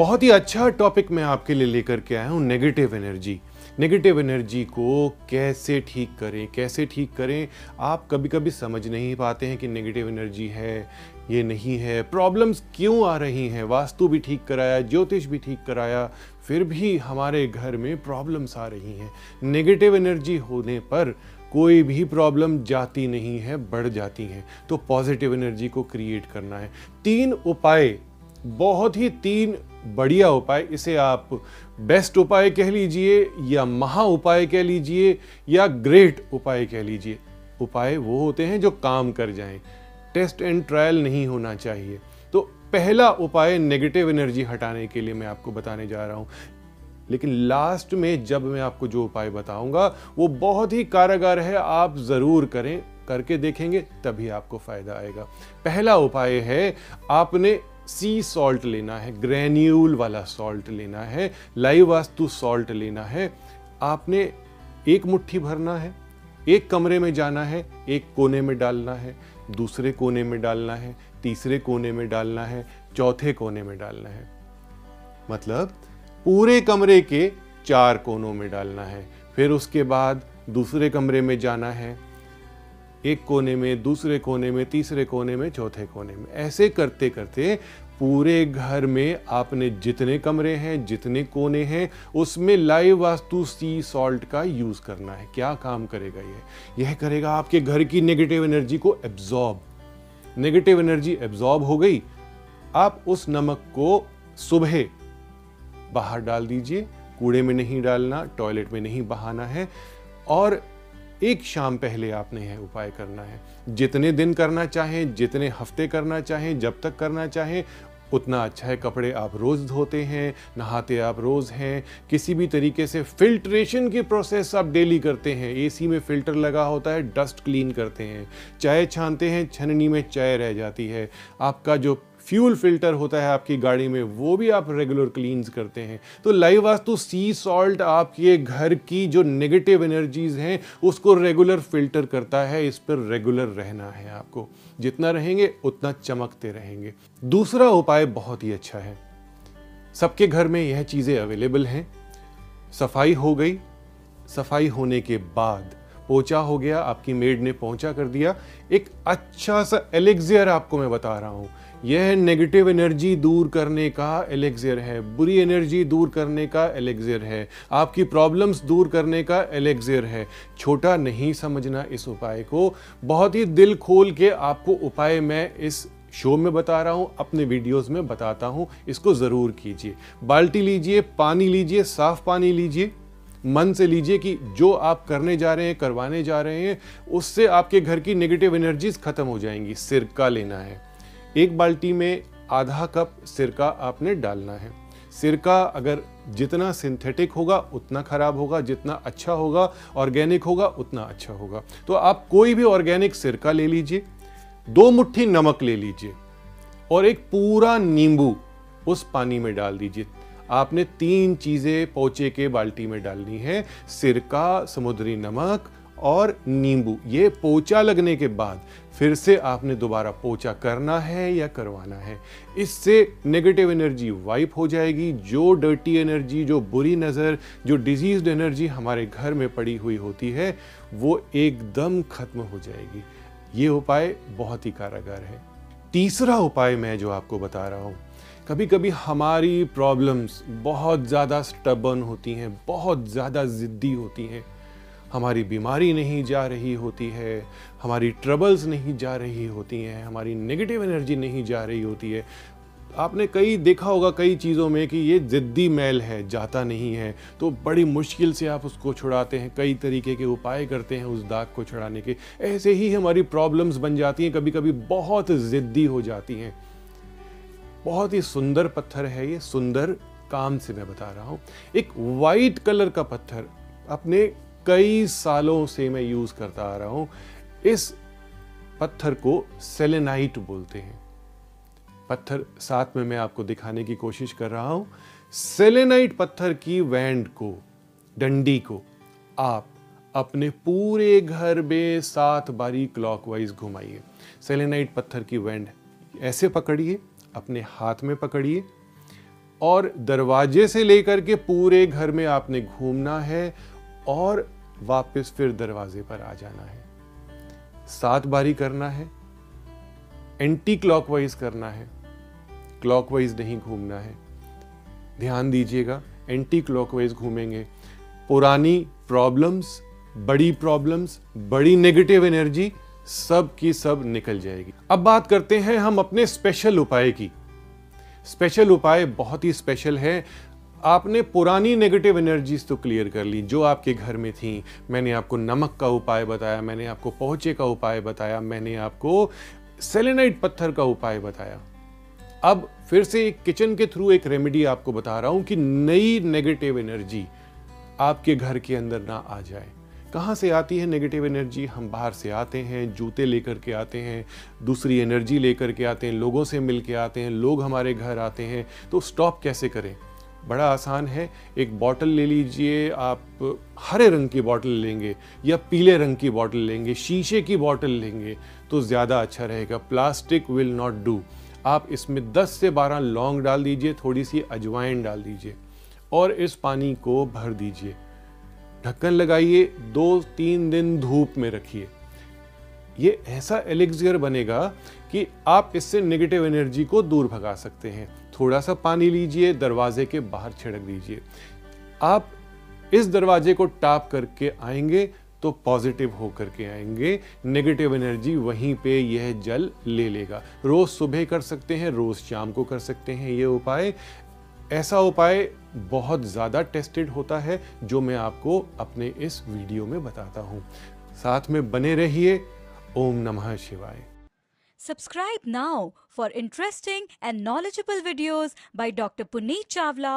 बहुत ही अच्छा टॉपिक मैं आपके लिए लेकर के आया हूँ नेगेटिव एनर्जी नेगेटिव एनर्जी को कैसे ठीक करें, कैसे ठीक करें? आप कभी कभी समझ नहीं पाते हैं कि नेगेटिव एनर्जी है, ये नहीं है। प्रॉब्लम्स क्यों आ रही हैं? वास्तु भी ठीक कराया, ज्योतिष भी ठीक कराया, फिर भी हमारे घर में प्रॉब्लम्स आ रही हैं। नेगेटिव एनर्जी होने पर कोई भी प्रॉब्लम जाती नहीं है, बढ़ जाती हैं। तो पॉजिटिव एनर्जी को क्रिएट करना है। तीन उपाय बहुत ही तीन बढ़िया उपाय इसे आप बेस्ट उपाय कह लीजिए, या महा उपाय कह लीजिए, या ग्रेट उपाय कह लीजिए। उपाय वो होते हैं जो काम कर जाएँ। टेस्ट एंड ट्रायल नहीं होना चाहिए। तो पहला उपाय नेगेटिव एनर्जी हटाने के लिए मैं आपको बताने जा रहा हूँ। लेकिन लास्ट में जब मैं आपको जो उपाय बताऊँगा, वो बहुत ही कारगर है, आप ज़रूर करें, करके देखेंगे, तभी आपको फ़ायदा आएगा। पहला उपाय है, आपने सी सॉल्ट लेना है ग्रेन्यूल वाला सॉल्ट लेना है लाइव वास्तु सॉल्ट लेना है। आपने एक मुट्ठी भरना है, एक कमरे में जाना है, एक कोने में डालना है, दूसरे कोने में डालना है, तीसरे कोने में डालना है, चौथे कोने में डालना है। मतलब पूरे कमरे के चार कोनों में डालना है, फिर उसके बाद दूसरे कमरे में जाना है एक कोने में, दूसरे कोने में, तीसरे कोने में, चौथे कोने में। ऐसे करते करते पूरे घर में आपने जितने कमरे हैं, जितने कोने हैं, उसमें लाइव वास्तु सी सॉल्ट का यूज़ करना है। क्या काम करेगा यह यह करेगा आपके घर की नेगेटिव एनर्जी को एब्जॉर्ब नेगेटिव एनर्जी एब्जॉर्ब हो गई। आप उस नमक को सुबह बाहर डाल दीजिए। कूड़े में नहीं डालना टॉयलेट में नहीं बहाना है। और एक शाम पहले आपने यह उपाय करना है। जितने दिन करना चाहें, जितने हफ़्ते करना चाहें, जब तक करना चाहें, उतना अच्छा है। कपड़े आप रोज़ धोते हैं, नहाते आप रोज़ हैं, किसी भी तरीके से फिल्ट्रेशन की प्रोसेस आप डेली करते हैं। एसी में फ़िल्टर लगा होता है, डस्ट क्लीन करते हैं। चाय छानते हैं, छननी में चाय रह जाती है। आपका जो फ्यूल फ़िल्टर होता है आपकी गाड़ी में, वो भी आप रेगुलर क्लीन्स करते हैं। तो लाइव वास्तु सी सॉल्ट आपके घर की जो नेगेटिव एनर्जीज हैं, उसको रेगुलर फ़िल्टर करता है, इस पर रेगुलर रहना है आपको। जितना रहेंगे, उतना चमकते रहेंगे। दूसरा उपाय बहुत ही अच्छा है। सबके घर में यह चीज़ें अवेलेबल हैं। सफ़ाई हो गई। सफ़ाई होने के बाद पोचा हो गया, आपकी मेड ने पहुँचा कर दिया। एक अच्छा सा एलेक्जियर आपको मैं बता रहा हूँ। यह नेगेटिव एनर्जी दूर करने का एलेक्जियर है। बुरी एनर्जी दूर करने का एलेक्जियर है। आपकी प्रॉब्लम्स दूर करने का एलेक्जियर है। छोटा नहीं समझना इस उपाय को। बहुत ही दिल खोल के आपको उपाय मैं इस शो में बता रहा हूँ, अपने वीडियोस में बताता हूँ। इसको ज़रूर कीजिए। बाल्टी लीजिए, पानी लीजिए, साफ़ पानी लीजिए। मन से लीजिए कि जो आप करने जा रहे हैं, करवाने जा रहे हैं, उससे आपके घर की नेगेटिव एनर्जीज खत्म हो जाएँगी। सिरका लेना है। एक बाल्टी में आधा कप सिरका आपने डालना है। सिरका अगर जितना सिंथेटिक होगा, उतना खराब होगा, जितना अच्छा होगा ऑर्गेनिक होगा, उतना अच्छा होगा। तो आप कोई भी ऑर्गेनिक सिरका ले लीजिए, दो मुट्ठी नमक ले लीजिए, और एक पूरा नींबू उस पानी में डाल दीजिए। आपने तीन चीज़ें पोचे के बाल्टी में डालनी है, सिरका, समुद्री नमक और नींबू। ये पोचा लगने के बाद फिर से आपने दोबारा पोचा करना है या करवाना है। इससे नेगेटिव एनर्जी वाइप हो जाएगी, जो डर्टी एनर्जी जो बुरी नज़र, जो डिज़ीज़ एनर्जी हमारे घर में पड़ी हुई होती है, वो एकदम खत्म हो जाएगी। ये उपाय बहुत ही कारगर है। तीसरा उपाय मैं जो आपको बता रहा हूँ कभी कभी हमारी प्रॉब्लम्स बहुत ज़्यादा स्टबन होती हैं, बहुत ज़्यादा ज़िद्दी होती हैं। हमारी बीमारी नहीं जा रही होती है, हमारी ट्रबल्स नहीं जा रही होती हैं, हमारी नेगेटिव एनर्जी नहीं जा रही होती है। आपने कई देखा होगा कई चीज़ों में कि ये ज़िद्दी मैल है, जाता नहीं है। तो बड़ी मुश्किल से आप उसको छुड़ाते हैं, कई तरीके के उपाय करते हैं उस दाग को छुड़ाने के। ऐसे ही हमारी प्रॉब्लम्स बन जाती हैं कभी कभी बहुत ज़िद्दी हो जाती हैं। बहुत ही सुंदर पत्थर है ये, सुंदर काम से मैं बता रहा हूँ। एक वाइट कलर का पत्थर अपने कई सालों से मैं यूज़ करता आ रहा हूँ। इस पत्थर को सेलेनाइट बोलते हैं। पत्थर साथ में मैं आपको दिखाने की कोशिश कर रहा हूँ। सेलेनाइट पत्थर की वैंड को, डंडी को, आप अपने पूरे घर में सात बारी क्लॉकवाइज घुमाइए। सेलेनाइट पत्थर की वैंड ऐसे पकड़िए, अपने हाथ में पकड़िए और दरवाजे से लेकर के पूरे घर में आपने घूमना है और वापस फिर दरवाजे पर आ जाना है। सात बारी करना है एंटी क्लॉकवाइज करना है। क्लॉकवाइज नहीं घूमना है। ध्यान दीजिएगा एंटी क्लॉकवाइज घूमेंगे। पुरानी प्रॉब्लम्स बड़ी प्रॉब्लम्स बड़ी नेगेटिव एनर्जी सब की सब निकल जाएगी। अब बात करते हैं हम अपने स्पेशल उपाय की। स्पेशल उपाय बहुत ही स्पेशल है। आपने पुरानी नेगेटिव एनर्जीज तो क्लियर कर ली, जो आपके घर में थी। मैंने आपको नमक का उपाय बताया, मैंने आपको पहुँचे का उपाय बताया, मैंने आपको सेलेनाइट पत्थर का उपाय बताया। अब फिर से किचन के थ्रू एक रेमेडी आपको बता रहा हूँ कि नई नेगेटिव एनर्जी आपके घर के अंदर ना आ जाए। कहाँ से आती है नेगेटिव एनर्जी? हम बाहर से आते हैं, जूते लेकर के आते हैं, दूसरी एनर्जी लेकर के आते हैं, लोगों से मिल के आते हैं, लोग हमारे घर आते हैं। तो स्टॉप कैसे करें? बड़ा आसान है, एक बॉटल ले लीजिए, आप हरे रंग की बॉटल लेंगे या पीले रंग की बॉटल लेंगे, शीशे की बॉटल लेंगे तो ज़्यादा अच्छा रहेगा। प्लास्टिक विल नॉट डू आप इसमें 10 से 12 लौंग डाल दीजिए, थोड़ी सी अजवाइन डाल दीजिए और इस पानी को भर दीजिए। ढक्कन लगाइए, दो तीन दिन धूप में रखिए। ये ऐसा एलिक्सियर बनेगा कि आप इससे नेगेटिव एनर्जी को दूर भगा सकते हैं। थोड़ा सा पानी लीजिए, दरवाजे के बाहर छिड़क दीजिए। आप इस दरवाजे को टाप करके आएँगे तो पॉजिटिव होकर के आएँगे। नेगेटिव एनर्जी वहीं पे यह जल ले लेगा। रोज सुबह कर सकते हैं, रोज शाम को कर सकते हैं ये उपाय। ऐसा उपाय बहुत ज़्यादा टेस्टेड होता है, जो मैं आपको अपने इस वीडियो में बताता हूँ। साथ में बने रहिए। ओम नमः शिवाय। Subscribe now for interesting and knowledgeable videos by Dr. Puneet Chawla